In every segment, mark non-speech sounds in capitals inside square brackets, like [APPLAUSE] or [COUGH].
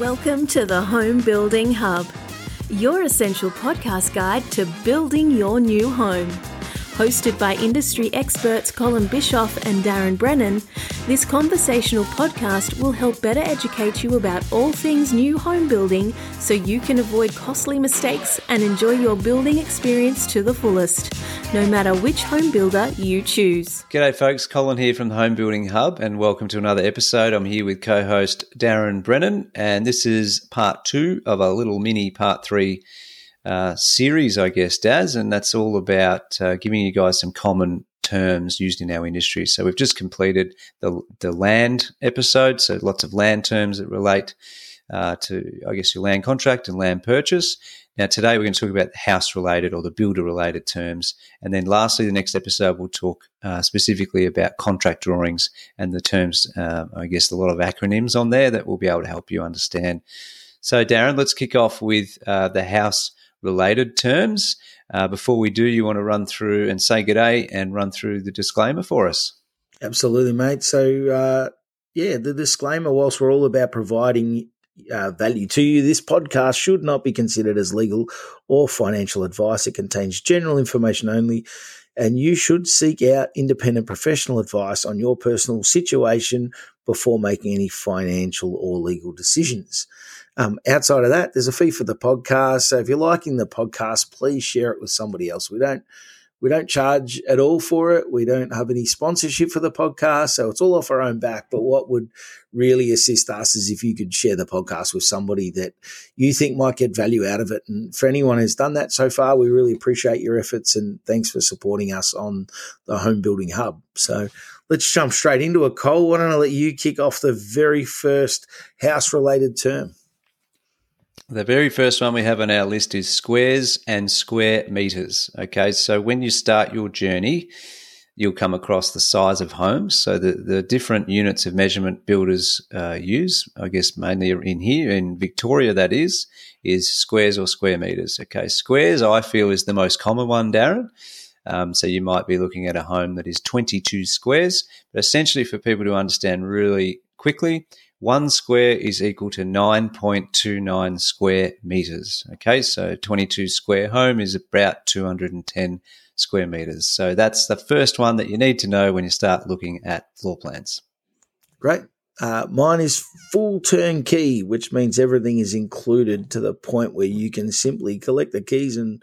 Welcome to the Home Building Hub, your essential podcast guide to building your new home. Hosted by industry experts Colin Bischoff and Darren Brennan, this conversational podcast will help better educate you about all things new home building so you can avoid costly mistakes and enjoy your building experience to the fullest, no matter which home builder you choose. G'day, folks. Colin here from the Home Building Hub, and welcome to another episode. I'm here with co host Darren Brennan, and this is part two of a little mini part three uh, series, I guess, Daz, and that's all about uh, giving you guys some common terms used in our industry. So we've just completed the the land episode, so lots of land terms that relate uh, to, I guess, your land contract and land purchase. Now today we're going to talk about house related or the builder related terms, and then lastly, the next episode we'll talk uh, specifically about contract drawings and the terms. Uh, I guess a lot of acronyms on there that will be able to help you understand. So, Darren, let's kick off with the house related terms. Uh, before we do, you want to run through and say good day and run through the disclaimer for us. Absolutely, mate. So, uh, yeah, the disclaimer, whilst we're all about providing uh, value to you, this podcast should not be considered as legal or financial advice. It contains general information only, and you should seek out independent professional advice on your personal situation before making any financial or legal decisions. Um, outside of that, there's a fee for the podcast. So if you're liking the podcast, please share it with somebody else. We don't we don't charge at all for it. We don't have any sponsorship for the podcast, so it's all off our own back. But what would really assist us is if you could share the podcast with somebody that you think might get value out of it. And for anyone who's done that so far, we really appreciate your efforts and thanks for supporting us on the Home Building Hub. So let's jump straight into it. Cole, why don't I let you kick off the very first house related term? The very first one we have on our list is squares and square meters. Okay, so when you start your journey, you'll come across the size of homes. So the, the different units of measurement builders uh, use, I guess mainly in here in Victoria, that is, is squares or square meters. Okay, squares I feel is the most common one, Darren. Um, so you might be looking at a home that is 22 squares, but essentially for people to understand really quickly, one square is equal to 9.29 square meters. Okay, so 22 square home is about 210 square meters. So that's the first one that you need to know when you start looking at floor plans. Great. Uh, mine is full turnkey, which means everything is included to the point where you can simply collect the keys and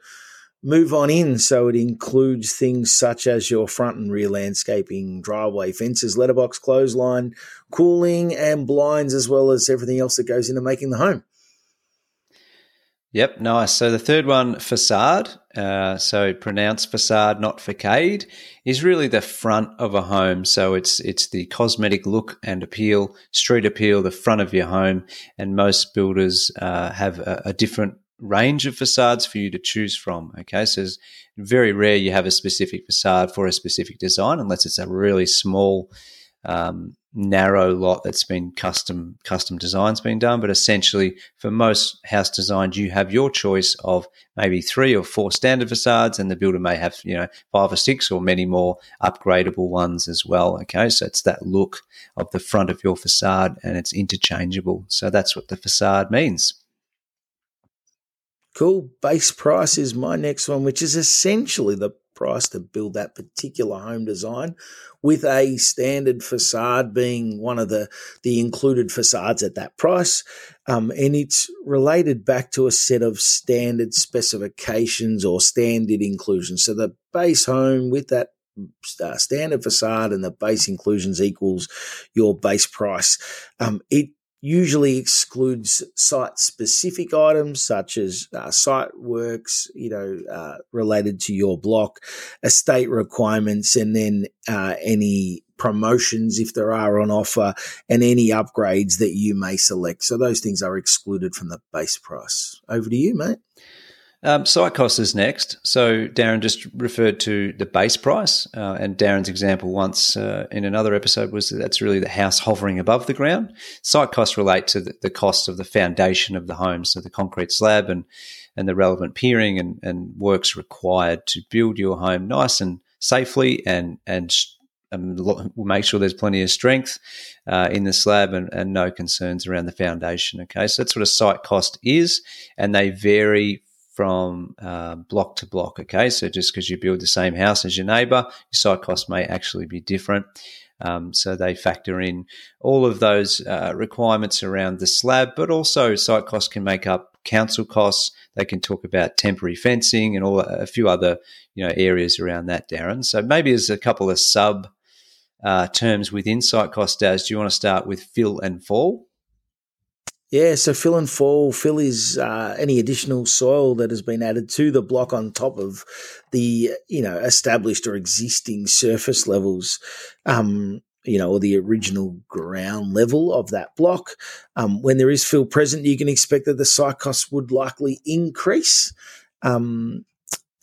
move on in. So it includes things such as your front and rear landscaping, driveway, fences, letterbox, clothesline, cooling, and blinds, as well as everything else that goes into making the home. Yep, nice. So the third one, facade, uh, so pronounced facade, not facade, is really the front of a home. So it's it's the cosmetic look and appeal, street appeal, the front of your home. And most builders uh, have a, a different range of facades for you to choose from. Okay, so it's very rare you have a specific facade for a specific design, unless it's a really small, um, narrow lot that's been custom custom designs being done. But essentially, for most house designs, you have your choice of maybe three or four standard facades, and the builder may have you know five or six or many more upgradable ones as well. Okay, so it's that look of the front of your facade, and it's interchangeable. So that's what the facade means. Cool. Base price is my next one, which is essentially the price to build that particular home design with a standard facade being one of the, the included facades at that price. Um, and it's related back to a set of standard specifications or standard inclusions. So the base home with that uh, standard facade and the base inclusions equals your base price. Um, it usually excludes site specific items such as uh, site works, you know, uh, related to your block, estate requirements, and then uh, any promotions if there are on offer and any upgrades that you may select. So those things are excluded from the base price. Over to you, mate. Um, site cost is next. So Darren just referred to the base price, uh, and Darren's example once uh, in another episode was that that's really the house hovering above the ground. Site costs relate to the, the cost of the foundation of the home, so the concrete slab and and the relevant piering and, and works required to build your home nice and safely and and and we'll make sure there's plenty of strength uh, in the slab and, and no concerns around the foundation. Okay, so that's what a site cost is, and they vary from uh, block to block. Okay, so just because you build the same house as your neighbour, your site cost may actually be different. Um, so they factor in all of those uh, requirements around the slab, but also site costs can make up council costs. They can talk about temporary fencing and all a few other you know areas around that, Darren. So maybe there's a couple of sub uh, terms within site cost. Daz, do you want to start with fill and fall? Yeah, so fill and fall. Fill is uh, any additional soil that has been added to the block on top of the you know established or existing surface levels. Um, you know, or the original ground level of that block. Um, when there is fill present, you can expect that the site costs would likely increase. Um,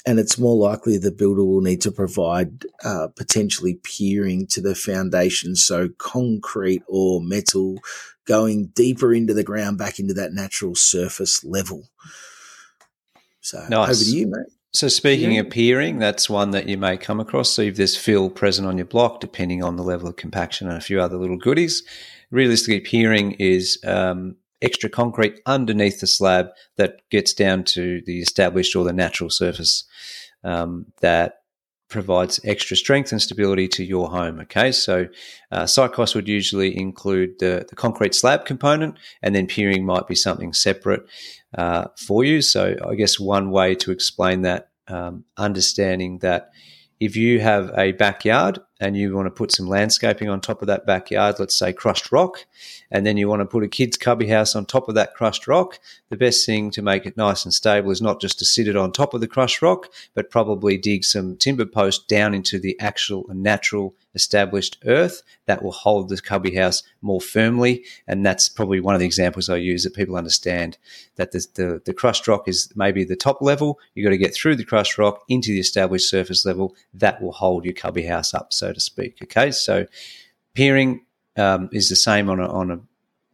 and it's more likely the builder will need to provide uh, potentially piering to the foundation, so concrete or metal going deeper into the ground, back into that natural surface level. So nice. over to you, mate. So speaking of piering, that's one that you may come across. So if there's fill present on your block, depending on the level of compaction and a few other little goodies, realistically, piering is um, extra concrete underneath the slab that gets down to the established or the natural surface um, that provides extra strength and stability to your home. Okay, so uh, site costs would usually include the, the, concrete slab component, and then piering might be something separate uh, for you. So I guess one way to explain that, um, understanding that if you have a backyard and you want to put some landscaping on top of that backyard, let's say crushed rock, and then you want to put a kid's cubby house on top of that crushed rock, the best thing to make it nice and stable is not just to sit it on top of the crushed rock, but probably dig some timber post down into the actual natural established earth that will hold the cubby house more firmly. And that's probably one of the examples I use that people understand that the, the, the crushed rock is maybe the top level. You've got to get through the crushed rock into the established surface level that will hold your cubby house up, so to speak. Okay, so piering um, is the same on a, on a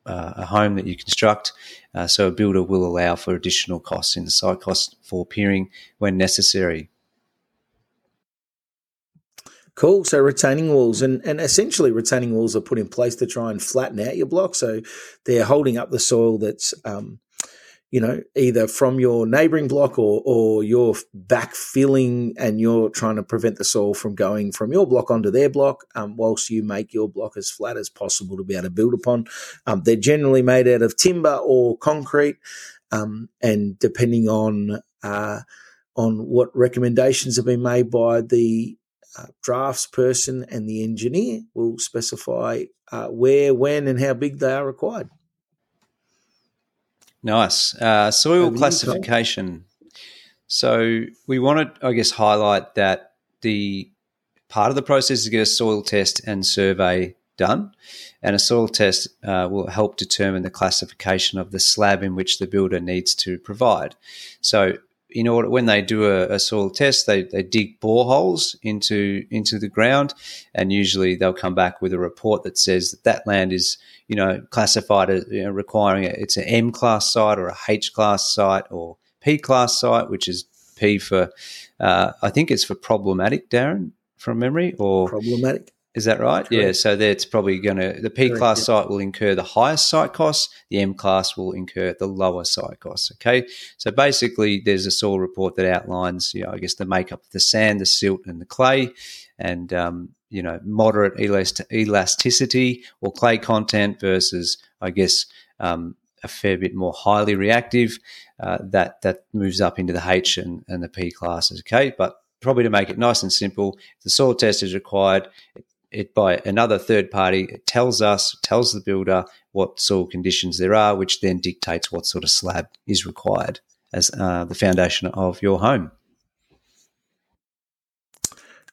uh, a home that you construct. Uh, so a builder will allow for additional costs in the site cost for piering when necessary. Cool. So retaining walls and, and essentially retaining walls are put in place to try and flatten out your block. So they're holding up the soil that's, um, you know, either from your neighboring block or, or you're backfilling and you're trying to prevent the soil from going from your block onto their block, um, whilst you make your block as flat as possible to be able to build upon. Um, they're generally made out of timber or concrete. Um, and depending on, uh, on what recommendations have been made by the uh, drafts person and the engineer will specify uh, where, when, and how big they are required. Nice. Uh, soil classification. So we want to, I guess, highlight that the part of the process is to get a soil test and survey done. And a soil test uh, will help determine the classification of the slab in which the builder needs to provide. So in order when they do a, a, soil test, they, they dig boreholes into into the ground, and usually they'll come back with a report that says that that land is you know classified as you know, requiring a, it's an M class site or a H class site or P class site, which is P for uh, I think it's for problematic, Darren, from memory, or problematic. Is that right? Yeah. So that's probably going to the P class yeah. site will incur the highest site costs. The M class will incur the lower site costs. Okay. So basically, there's a soil report that outlines, you know, I guess the makeup of the sand, the silt, and the clay, and um, you know, moderate elast- elasticity or clay content versus, I guess, um, a fair bit more highly reactive. Uh, that that moves up into the H and, and the P classes. Okay, but probably to make it nice and simple, the soil test is required it by another third party it tells us tells the builder what soil conditions there are which then dictates what sort of slab is required as uh, the foundation of your home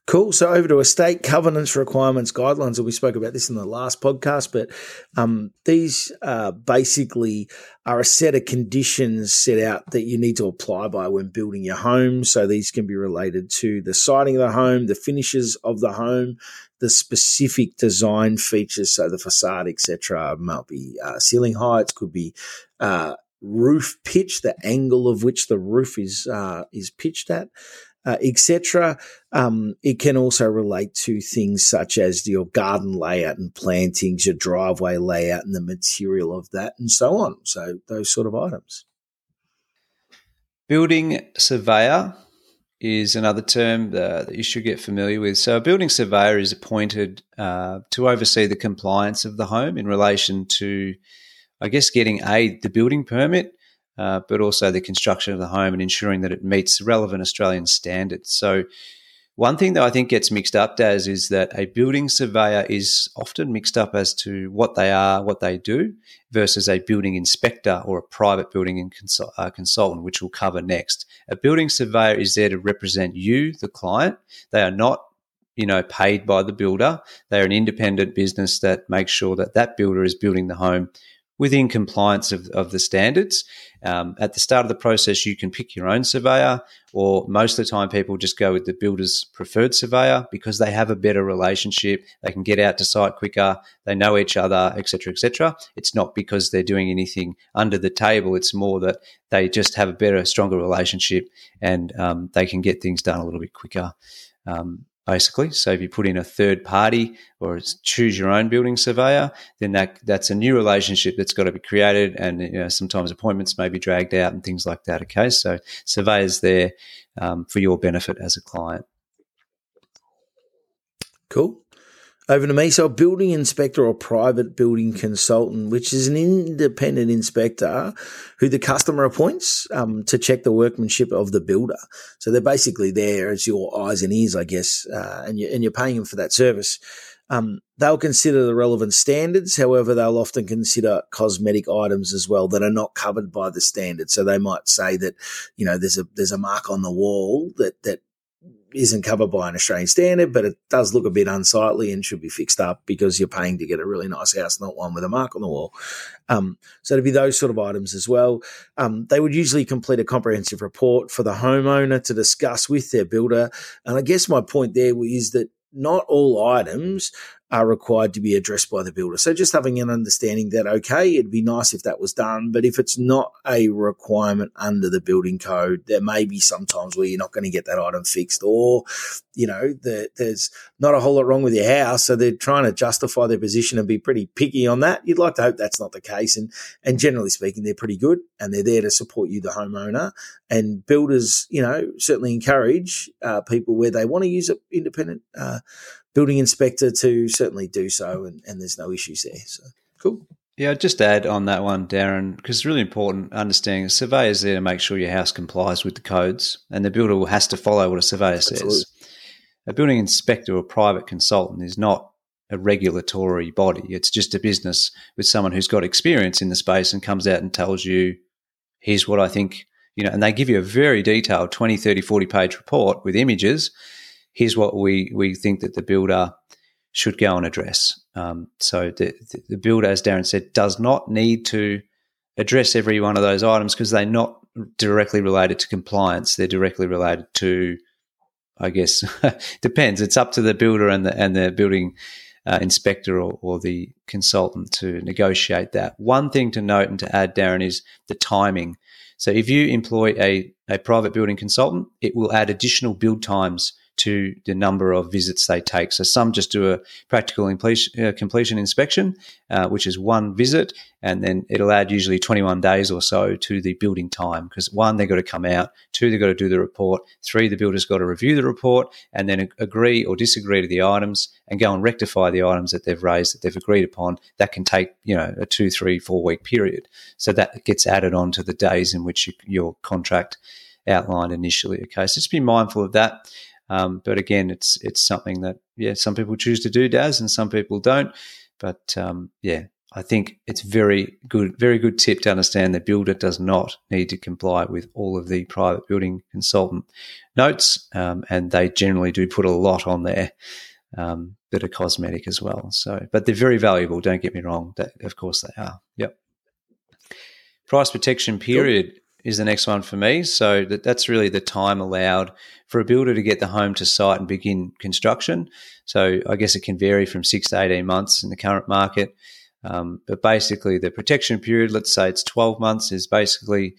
Cool. So over to estate covenants, requirements, guidelines. And we spoke about this in the last podcast, but um, these uh, basically are a set of conditions set out that you need to apply by when building your home. So these can be related to the siding of the home, the finishes of the home, the specific design features, so the facade, etc. Might be uh, ceiling heights, could be uh, roof pitch, the angle of which the roof is uh, is pitched at. uh, etc. Um, it can also relate to things such as your garden layout and plantings, your driveway layout and the material of that, and so on. So those sort of items. Building surveyor is another term that you should get familiar with. So, a building surveyor is appointed uh, to oversee the compliance of the home in relation to, I guess, getting a the building permit, uh, but also the construction of the home and ensuring that it meets relevant Australian standards. So, one thing that I think gets mixed up, Daz, is that a building surveyor is often mixed up as to what they are, what they do, versus a building inspector or a private building consult- uh, consultant, which we'll cover next. A building surveyor is there to represent you, the client. They are not you know paid by the builder they're an independent business that makes sure that that builder is building the home within compliance of, of the standards. Um, at the start of the process, you can pick your own surveyor, or most of the time, people just go with the builder's preferred surveyor because they have a better relationship. They can get out to site quicker. They know each other, etc., etc. It's not because they're doing anything under the table. It's more that they just have a better, stronger relationship, and um, they can get things done a little bit quicker. Um, basically. So if you put in a third party or choose your own building surveyor, then that that's a new relationship that's got to be created, and you know, sometimes appointments may be dragged out and things like that. Okay, so surveyors there um, for your benefit as a client. Cool over to me. So, a building inspector or private building consultant, which is an independent inspector who the customer appoints um, to check the workmanship of the builder. So, they're basically there as your eyes and ears, I guess, uh, and, you, and you're paying them for that service. Um, they'll consider the relevant standards. However, they'll often consider cosmetic items as well that are not covered by the standard. So they might say that, you know, there's a there's a mark on the wall that that isn't covered by an Australian standard, but it does look a bit unsightly and should be fixed up because you're paying to get a really nice house, not one with a mark on the wall. Um, so to be those sort of items as well. Um, they would usually complete a comprehensive report for the homeowner to discuss with their builder. And I guess my point there is that not all items are required to be addressed by the builder. So just having an understanding that, okay, it'd be nice if that was done, but if it's not a requirement under the building code, there may be some times where you're not going to get that item fixed or, you know, the, there's not a whole lot wrong with your house. So they're trying to justify their position and be pretty picky on that. You'd like to hope that's not the case. And, and generally speaking, they're pretty good and they're there to support you, the homeowner and builders, you know, certainly encourage uh, people where they want to use an independent, uh, building inspector to certainly do so, and, and there's no issues there. So cool. Yeah, I'd just add on that one, Darren, because it's really important understanding a surveyor is there to make sure your house complies with the codes, and the builder has to follow what a surveyor Absolutely. says. A building inspector or private consultant is not a regulatory body. It's just a business with someone who's got experience in the space and comes out and tells you, here's what I think, you know, and they give you a very detailed 20, 30, 40 page report with images here's what we we think that the builder should go and address. Um, so the, the builder, as Darren said, does not need to address every one of those items because they're not directly related to compliance. They're directly related to, I guess, [LAUGHS] depends. It's up to the builder and the and the building uh, inspector or, or the consultant to negotiate that. One thing to note and to add, Darren, is the timing. So if you employ a, a private building consultant, it will add additional build times to the number of visits they take. So some just do a practical completion, uh, completion inspection, uh, which is one visit, and then it'll add usually 21 days or so to the building time because one, they've got to come out, two, they've got to do the report, three, the builder's got to review the report and then agree or disagree to the items and go and rectify the items that they've raised that they've agreed upon. That can take, you know, a two, three, four week period. So that gets added on to the days in which you, your contract outlined initially. Okay, so just be mindful of that. Um, but again, it's it's something that yeah, some people choose to do, Daz, and some people don't. But um, yeah, I think it's very good, very good tip to understand that builder does not need to comply with all of the private building consultant notes, um, and they generally do put a lot on there um, that are cosmetic as well. So, but they're very valuable. Don't get me wrong. That, of course they are. Yep. Price protection period is the next one for me. So that, that's really the time allowed for a builder to get the home to site and begin construction. So I guess it can vary from six to 18 months in the current market. Um, but basically, the protection period, let's say it's 12 months, is basically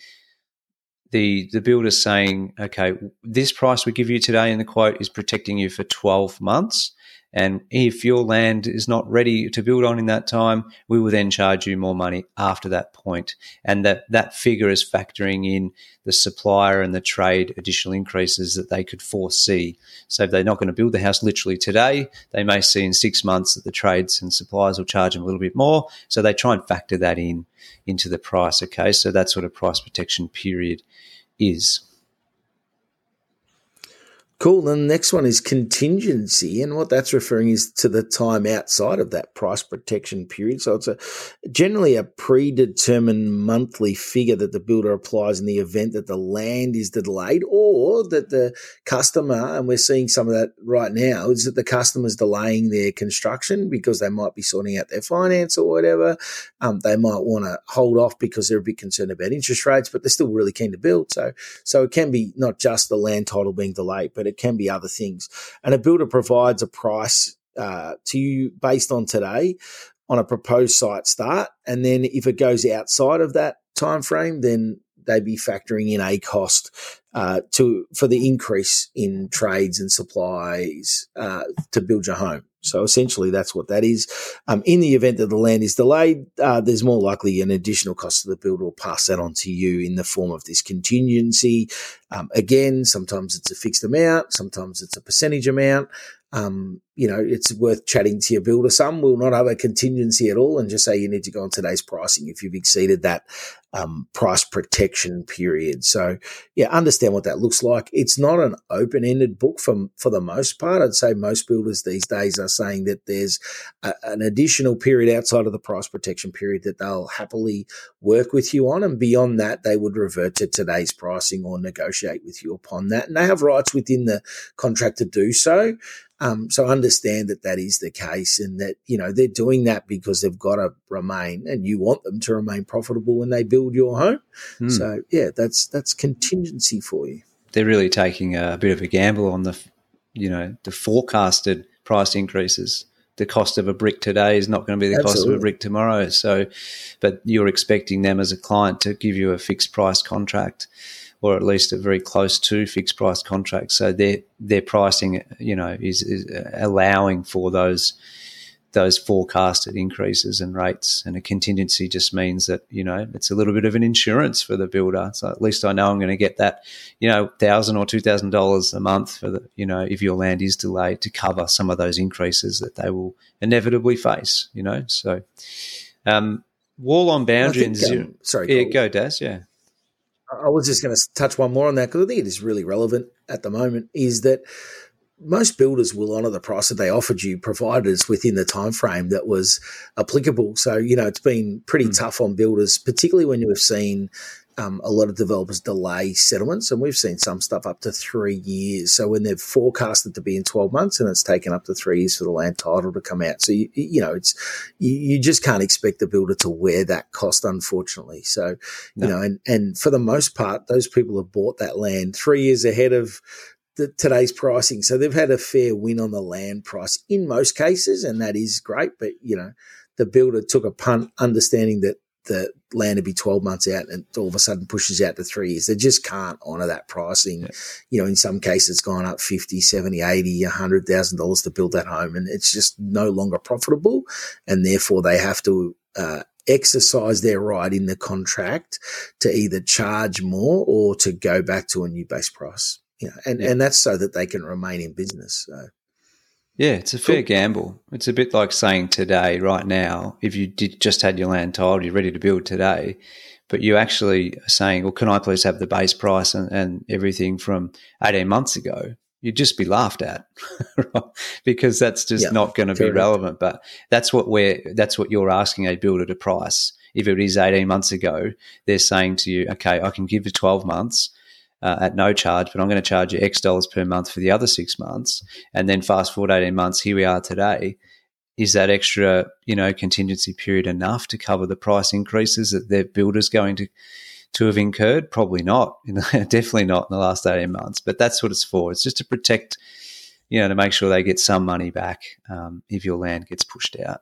the the builder's saying, okay, this price we give you today in the quote is protecting you for 12 months. And if your land is not ready to build on in that time, we will then charge you more money after that point. And that, that figure is factoring in the supplier and the trade additional increases that they could foresee. So if they're not going to build the house literally today, they may see in six months that the trades and suppliers will charge them a little bit more. So they try and factor that in into the price. Okay. So that's what a price protection period is. Cool. Then the next one is contingency, and what that's referring is to the time outside of that price protection period. So it's a generally a predetermined monthly figure that the builder applies in the event that the land is delayed or that the customer, and we're seeing some of that right now, is that the customer's delaying their construction because they might be sorting out their finance or whatever. Um, they might want to hold off because they're a bit concerned about interest rates, but they're still really keen to build. So, so it can be not just the land title being delayed, but it can be other things. And a builder provides a price uh, to you based on today on a proposed site start, and then if it goes outside of that time frame, then they'd be factoring in a cost uh, to for the increase in trades and supplies uh, to build your home. So essentially, that's what that is. Um, in the event that the land is delayed, uh, there's more likely an additional cost to the builder will pass that on to you in the form of this contingency. Um, again, sometimes it's a fixed amount, sometimes it's a percentage amount. Um, you know, it's worth chatting to your builder. Some will not have a contingency at all and just say you need to go on today's pricing if you've exceeded that um, price protection period. So, yeah, understand what that looks like. It's not an open ended book for, for the most part. I'd say most builders these days are saying that there's a, an additional period outside of the price protection period that they'll happily work with you on. And beyond that, they would revert to today's pricing or negotiate with you upon that. And they have rights within the contract to do so. Um, so understand that that is the case and that, you know, they're doing that because they've got to remain and you want them to remain profitable when they build your home. Mm. So yeah, that's, that's contingency for you. They're really taking a bit of a gamble on the, you know, the forecasted price increases. The cost of a brick today is not going to be the Absolutely. cost of a brick tomorrow. So, but you're expecting them as a client to give you a fixed price contract or at least a very close to fixed price contract. So their their pricing, you know, is, is allowing for those those forecasted increases and rates. And a contingency just means that, you know, it's a little bit of an insurance for the builder. So at least I know I'm going to get that, you know, thousand or two thousand dollars a month for the, you know, if your land is delayed to cover some of those increases that they will inevitably face, you know. So um wall on boundary think, and um, sorry, yeah, go Daz, yeah. I was just going to touch one more on that because I think it is really relevant at the moment. Is that most builders will honour the price that they offered you, provided it's within the time frame that was applicable. So you know it's been pretty mm. tough on builders, particularly when you've seen um, a lot of developers delay settlements, and we've seen some stuff up to three years. So when they've forecasted to be in 12 months, and it's taken up to three years for the land title to come out. So you, you know, it's you, you, just can't expect the builder to wear that cost, unfortunately. So no. you know, and and for the most part, those people have bought that land three years ahead of the, today's pricing. So they've had a fair win on the land price in most cases, and that is great. But you know, the builder took a punt, understanding that the land would be 12 months out and all of a sudden pushes out to three years. They just can't honor that pricing. Yeah. You know, in some cases it's gone up 50, 70, 80, $100,000 to build that home and it's just no longer profitable. And therefore they have to, uh, exercise their right in the contract to either charge more or to go back to a new base price. You know, and, yeah. and that's so that they can remain in business. So. Yeah, it's a fair cool. gamble. It's a bit like saying today, right now, if you did just had your land titled, you're ready to build today, but you actually are saying, well, can I please have the base price and, and everything from 18 months ago? You'd just be laughed at [LAUGHS] because that's just yeah, not going to be relevant. But that's what we're, that's what you're asking a builder to price. If it is 18 months ago, they're saying to you, okay, I can give you 12 months uh, at no charge, but I'm going to charge you X dollars per month for the other six months. And then fast forward 18 months, here we are today. Is that extra, you know, contingency period enough to cover the price increases that their builders going to to have incurred? Probably not. [LAUGHS] Definitely not in the last 18 months. But that's what it's for. It's just to protect, you know, to make sure they get some money back um, if your land gets pushed out.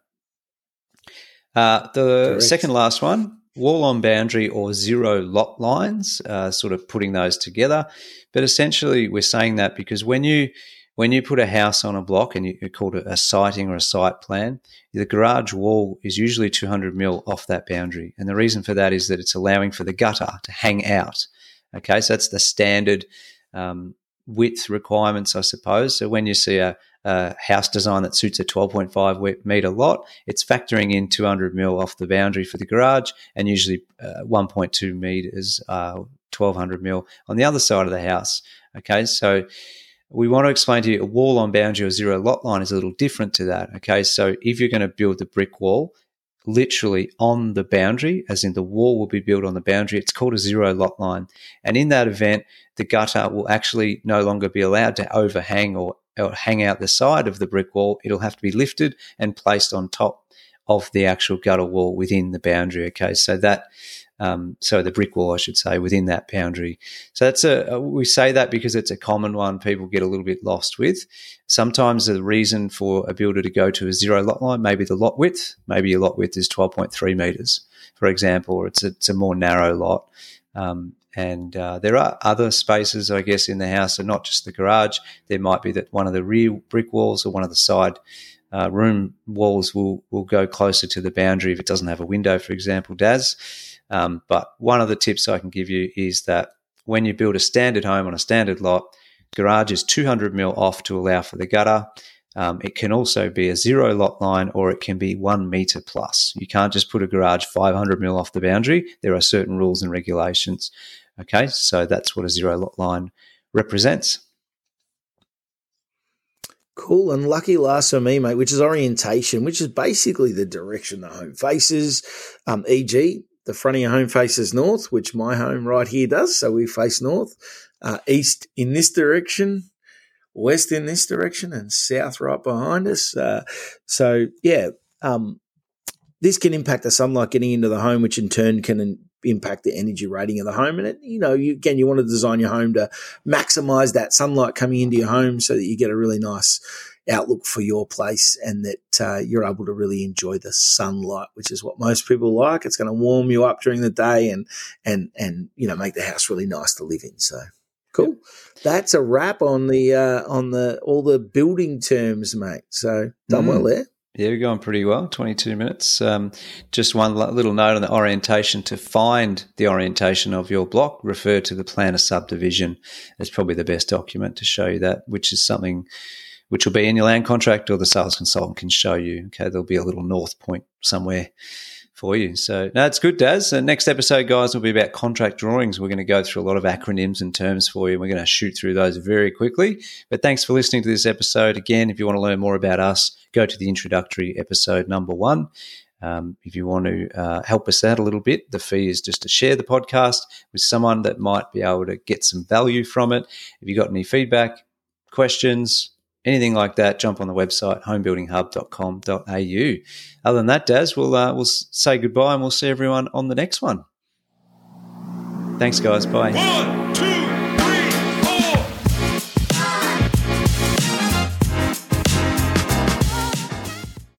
Uh, the Correct. second last one wall on boundary or zero lot lines, uh, sort of putting those together. But essentially, we're saying that because when you when you put a house on a block and you, call it a siting or a site plan, the garage wall is usually 200 mil off that boundary. And the reason for that is that it's allowing for the gutter to hang out. Okay, so that's the standard um, width requirements, I suppose. So when you see a, a house design that suits a 12.5 meter lot, it's factoring in 200 mil off the boundary for the garage and usually uh, 1.2 meters, uh, 1200 mil on the other side of the house. Okay, so we want to explain to you a wall on boundary or zero lot line is a little different to that. Okay, so if you're going to build the brick wall, literally on the boundary, as in the wall will be built on the boundary. It's called a zero lot line. And in that event, the gutter will actually no longer be allowed to overhang or, or hang out the side of the brick wall. It'll have to be lifted and placed on top of the actual gutter wall within the boundary. Okay, so that um, so the brick wall, I should say, within that boundary. So that's a we say that because it's a common one people get a little bit lost with. Sometimes the reason for a builder to go to a zero lot line, maybe the lot width, maybe your lot width is twelve point three meters, for example, or it's a, it's a more narrow lot. Um, and uh, there are other spaces, I guess, in the house, and not just the garage. There might be that one of the rear brick walls or one of the side uh, room walls will will go closer to the boundary if it doesn't have a window, for example, Daz. Um, but one of the tips I can give you is that when you build a standard home on a standard lot, garage is 200 mil off to allow for the gutter. Um, it can also be a zero lot line or it can be one meter plus. You can't just put a garage 500 mil off the boundary. There are certain rules and regulations. Okay, so that's what a zero lot line represents. Cool. And lucky last for me, mate, which is orientation, which is basically the direction the home faces. Um, e.g., the front of your home faces north, which my home right here does. So we face north, uh, east in this direction, west in this direction, and south right behind us. Uh, so yeah, um, this can impact the sunlight getting into the home, which in turn can impact the energy rating of the home. And it, you know, you, again, you want to design your home to maximize that sunlight coming into your home so that you get a really nice outlook for your place and that uh, you're able to really enjoy the sunlight, which is what most people like. It's going to warm you up during the day and and and you know make the house really nice to live in. So cool. That's a wrap on the uh, on the all the building terms, mate. So done mm. well there. Yeah, we're going pretty well. 22 minutes. Um, just one little note on the orientation. To find the orientation of your block, refer to the plan of subdivision. It's probably the best document to show you that, which is something which will be in your land contract or the sales consultant can show you. Okay, there'll be a little north point somewhere for you. So no, it's good, Daz. The next episode, guys, will be about contract drawings. We're going to go through a lot of acronyms and terms for you. We're going to shoot through those very quickly. But thanks for listening to this episode. Again, if you want to learn more about us, go to the introductory episode number one. Um, if you want to uh, help us out a little bit, the fee is just to share the podcast with someone that might be able to get some value from it. If you got any feedback, questions, anything like that, jump on the website homebuildinghub.com.au. Other than that, Daz, we'll uh, we'll say goodbye and we'll see everyone on the next one. Thanks, guys. Bye. One, two.